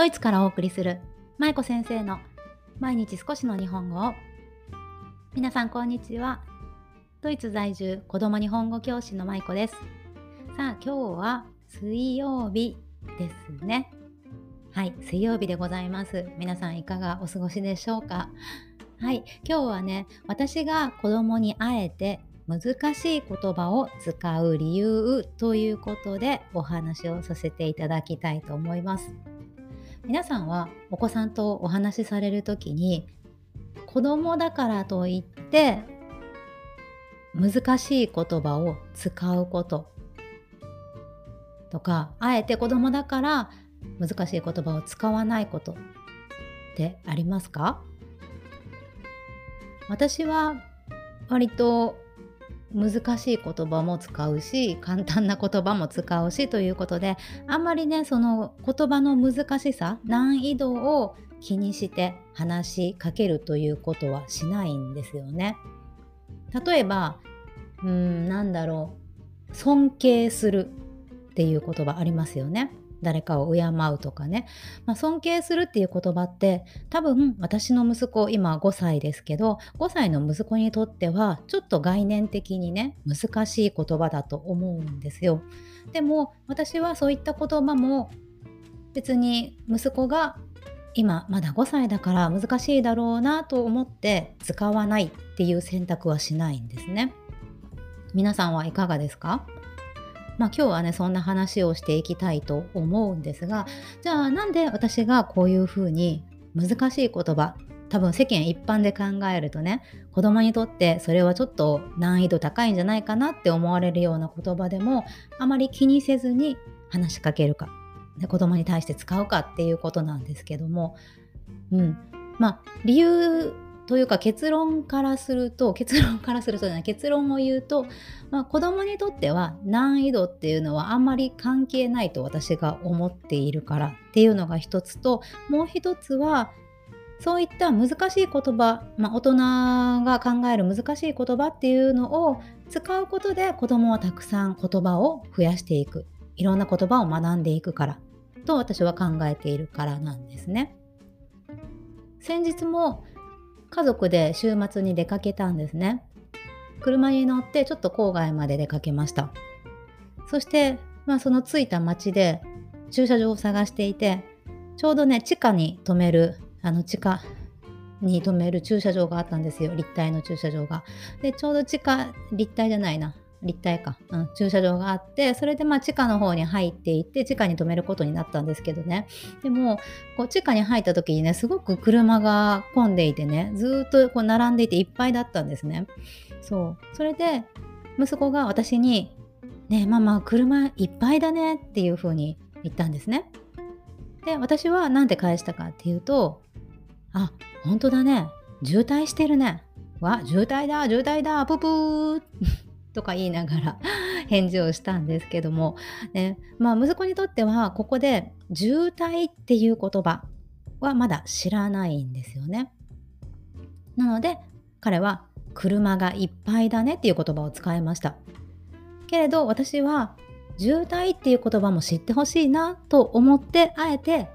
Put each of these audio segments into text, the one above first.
ドイツからお送りする舞子先生の毎日少しの日本語を。皆さんこんにちは。ドイツ在住子供日本語教師の舞子です。さあ今日は水曜日ですね。はい水曜日でございます。皆さんいかがお過ごしでしょうか。はい今日はね私が子供に会えて難しい言葉を使う理由ということでお話をさせていただきたいと思います。皆さんはお子さんとお話しされる時に子供だからといって難しい言葉を使うこととかあえて子供だから難しい言葉を使わないことってありますか？私は割と難しい言葉も使うし簡単な言葉も使うしということであんまりねその言葉の難しさ難易度を気にして話しかけるということはしないんですよね。例えばうんなんだろう尊敬するっていう言葉ありますよね。誰かを敬うとかね、まあ、尊敬するっていう言葉って多分私の息子今5歳ですけど5歳の息子にとってはちょっと概念的にね難しい言葉だと思うんですよ。でも私はそういった言葉も別に息子が今まだ5歳だから難しいだろうなと思って使わないっていう選択はしないんですね。皆さんはいかがですか？まあ、今日はねそんな話をしていきたいと思うんですがじゃあなんで私がこういうふうに難しい言葉多分世間一般で考えるとね子供にとってそれはちょっと難易度高いんじゃないかなって思われるような言葉でもあまり気にせずに話しかけるか子供に対して使うかっていうことなんですけどもうん。まあ理由というか結論からすると 結論からするとじゃない結論を言うと、まあ、子供にとっては難易度っていうのはあんまり関係ないと私が思っているからっていうのが一つともう一つはそういった難しい言葉、まあ、大人が考える難しい言葉っていうのを使うことで子供はたくさん言葉を増やしていくいろんな言葉を学んでいくからと私は考えているからなんですね。先日も家族で週末に出かけたんですね。車に乗ってちょっと郊外まで出かけました。そして、まあ、その着いた町で駐車場を探していてちょうどね地下に止めるあの地下に止める駐車場があったんですよ。立体の駐車場が。でちょうど地下立体じゃないな。立体か、うん、駐車場があってそれでまあ地下の方に入っていって地下に止めることになったんですけどね。でもこう地下に入った時にねすごく車が混んでいてねずっとこう並んでいていっぱいだったんですね。そう。それで息子が私に「ねえママ車いっぱいだね」っていう風に言ったんですね。で私は何て返したかっていうと「あ本当だね。渋滞してるね」わ渋滞だ渋滞だププー。とか言いながら 返事をしたんですけども、ねまあ、息子にとってはここで渋滞っていう言葉はまだ知らないんですよね。なので彼は車がいっぱいだねっていう言葉を使いました。けれど私は渋滞っていう言葉も知ってほしいなと思ってあえて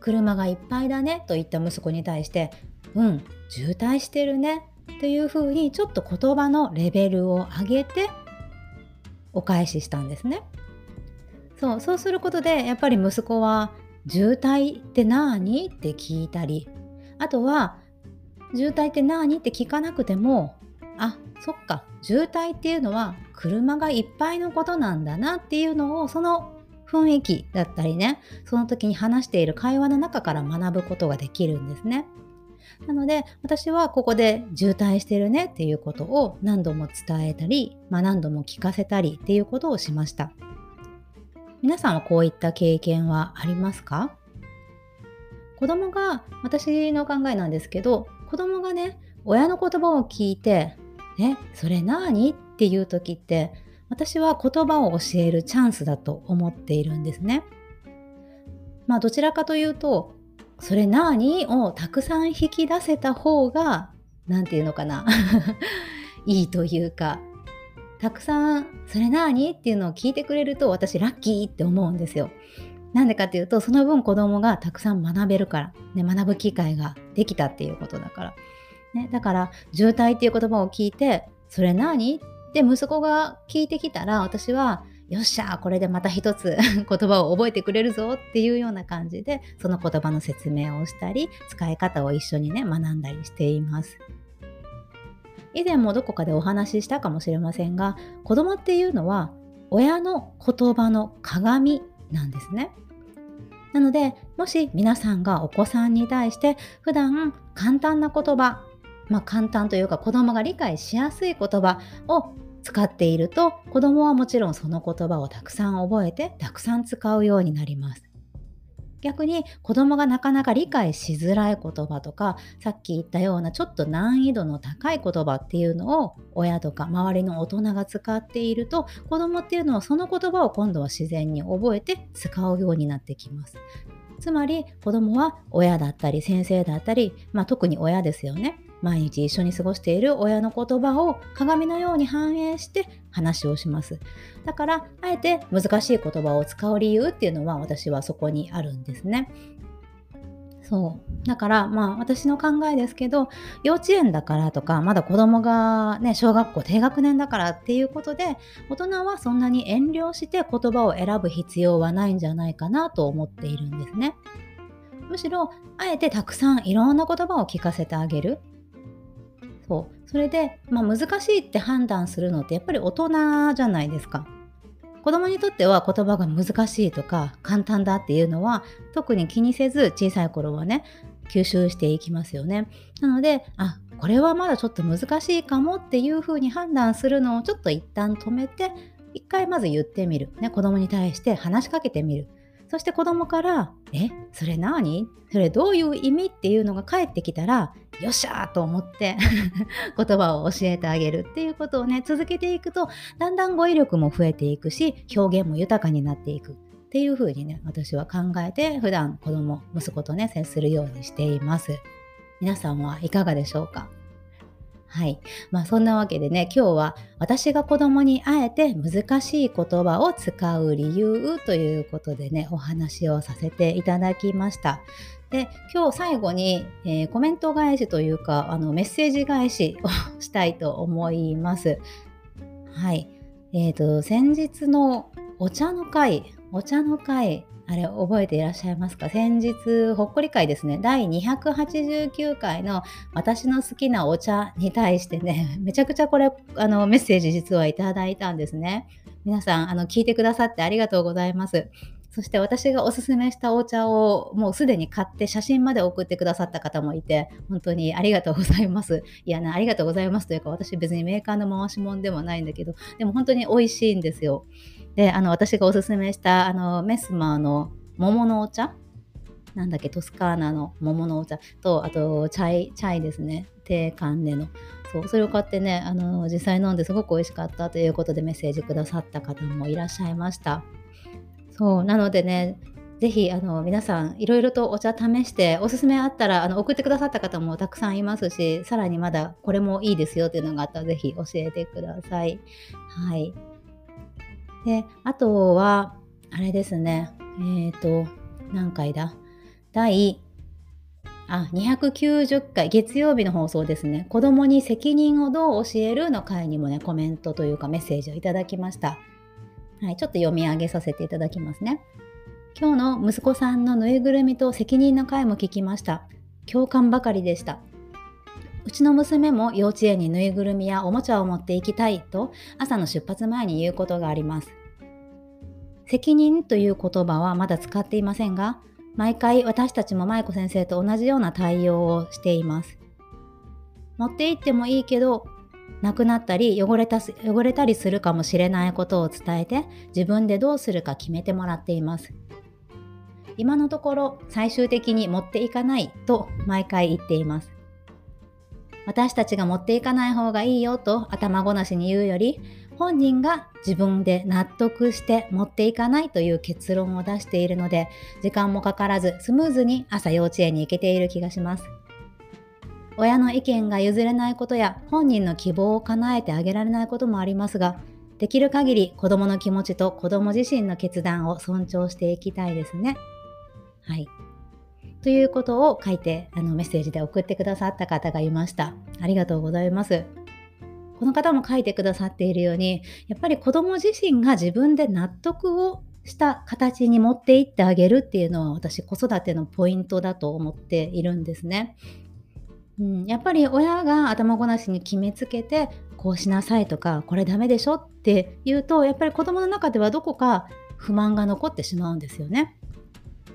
車がいっぱいだねと言った息子に対してうん渋滞してるねっていうふうにちょっと言葉のレベルを上げてお返ししたんですね。そうそうすることでやっぱり息子は「渋滞って何?」って聞いたりあとは「渋滞って何?」って聞かなくても「あそっか渋滞っていうのは車がいっぱいのことなんだな」っていうのをその雰囲気だったりねその時に話している会話の中から学ぶことができるんですね。なので私はここで渋滞してるねっていうことを何度も伝えたり、まあ、何度も聞かせたりっていうことをしました。皆さんはこういった経験はありますか？子供が私の考えなんですけど子供がね親の言葉を聞いて「えそれ何?」っていう時って私は言葉を教えるチャンスだと思っているんですね。まあどちらかというとそれなにをたくさん引き出せた方が何て言うのかな いいというかたくさん「それなに?」っていうのを聞いてくれると私ラッキーって思うんですよ。なんでかっていうとその分子供がたくさん学べるから、ね、学ぶ機会ができたっていうことだから、ね、だから渋滞っていう言葉を聞いてそれ何で息子が聞いてきたら私はよっしゃこれでまた一つ 言葉を覚えてくれるぞっていうような感じでその言葉の説明をしたり使い方を一緒にね学んだりしています。以前もどこかでお話ししたかもしれませんが子供っていうのは親の言葉の鏡なんですね。なのでもし皆さんがお子さんに対して普段簡単な言葉まあ簡単というか子供が理解しやすい言葉を使っていると子供はもちろんその言葉をたくさん覚えてたくさん使うようになります。逆に子供がなかなか理解しづらい言葉とかさっき言ったようなちょっと難易度の高い言葉っていうのを親とか周りの大人が使っていると子供っていうのはその言葉を今度は自然に覚えて使うようになってきます。つまり子供は親だったり先生だったり、まあ、特に親ですよね毎日一緒に過ごしている親の言葉を鏡のように反映して話をします。だから、あえて難しい言葉を使う理由っていうのは私はそこにあるんですね。そう。だから、まあ私の考えですけど、幼稚園だからとか、まだ子供がね、小学校低学年だからっていうことで、大人はそんなに遠慮して言葉を選ぶ必要はないんじゃないかなと思っているんですね。むしろ、あえてたくさんいろんな言葉を聞かせてあげる。そうそれで、まあ、難しいって判断するのってやっぱり大人じゃないですか。子供にとっては言葉が難しいとか簡単だっていうのは特に気にせず小さい頃はね吸収していきますよね。なのであこれはまだちょっと難しいかもっていうふうに判断するのをちょっと一旦止めて一回まず言ってみる、ね、子供に対して話しかけてみる。そして子供から「えそれ何それどういう意味?」っていうのが返ってきたら「よっしゃ!」と思って 言葉を教えてあげるっていうことをね続けていくとだんだん語彙力も増えていくし表現も豊かになっていくっていうふうにね私は考えて普段子供息子とね接するようにしています。皆さんはいかがでしょうか？はい。まあそんなわけでね、今日は私が子供にあえて難しい言葉を使う理由ということでね、お話をさせていただきました。で、今日最後に、えー、コメント返しというか、あのメッセージ返しをしたいと思います。はい。えっ、ー、と、先日のお茶の会、お茶の会あれ覚えていらっしゃいますか？先日ほっこり会ですね第289回の私の好きなお茶に対してね めちゃくちゃこれあのメッセージ実はいただいたんですね皆さんあの聞いてくださってありがとうございますそして私がおすすめしたお茶をもうすでに買って写真まで送ってくださった方もいて、本当にありがとうございます。いやな、ありがとうございますというか、私別にメーカーの回し物でもないんだけど、でも本当に美味しいんですよ。で、あの、私がおすすめした、あの、メスマーの桃のお茶なんだっけ、トスカーナの桃のお茶と、あと、チャイ、チャイですね。低ンネの。そう、それを買ってね、あの、実際飲んですごく美味しかったということでメッセージくださった方もいらっしゃいました。そう、なのでね、ぜひあの皆さんいろいろとお茶試しておすすめあったらあの送ってくださった方もたくさんいますしさらにまだこれもいいですよっていうのがあったらぜひ教えてください。はい。で、あとは、あれですね、えっ、ー、と、何回だ？第あ、290回、月曜日の放送ですね。子供に責任をどう教えるの回にもね、コメントというかメッセージをいただきました。はい、ちょっと読み上げさせていただきますね。今日の息子さんのぬいぐるみと責任の回も聞きました。共感ばかりでした。うちの娘も幼稚園にぬいぐるみやおもちゃを持って行きたいと朝の出発前に言うことがあります。責任という言葉はまだ使っていませんが、毎回私たちも舞子先生と同じような対応をしています。持って行ってもいいけど、なくなったり汚れた汚れたりするかもしれないことを伝えて自分でどうするか決めてもらっています。今のところ最終的に持っていかないと毎回言っています。私たちが持っていかない方がいいよと頭ごなしに言うより本人が自分で納得して持っていかないという結論を出しているので時間もかからずスムーズに朝幼稚園に行けている気がします親の意見が譲れないことや本人の希望を叶えてあげられないこともありますができる限り子供の気持ちと子供自身の決断を尊重していきたいですね。はい。ということを書いてあのメッセージで送ってくださった方がいました。ありがとうございます。この方も書いてくださっているように、やっぱり子供自身が自分で納得をした形に持っていってあげるっていうのは私子育てのポイントだと思っているんですね。うん、やっぱり親が頭ごなしに決めつけてこうしなさいとかこれダメでしょって言うとやっぱり子供の中ではどこか不満が残ってしまうんですよね。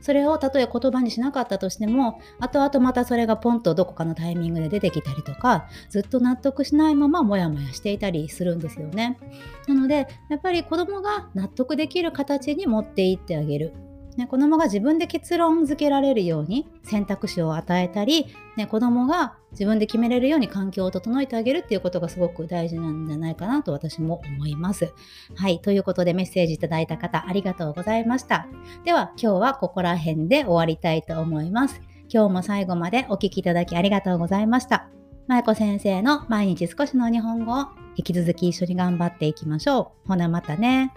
それをたとえ言葉にしなかったとしても後々またそれがポンとどこかのタイミングで出てきたりとかずっと納得しないままモヤモヤしていたりするんですよね。なのでやっぱり子どもが納得できる形に持っていってあげるね、子供が自分で結論付けられるように選択肢を与えたり、ね、子供が自分で決めれるように環境を整えてあげるっていうことがすごく大事なんじゃないかなと私も思います。はい。ということでメッセージいただいた方ありがとうございました。では今日はここら辺で終わりたいと思います。今日も最後までお聴きいただきありがとうございました。まえこ先生の毎日少しの日本語を引き続き一緒に頑張っていきましょう。ほなまたね。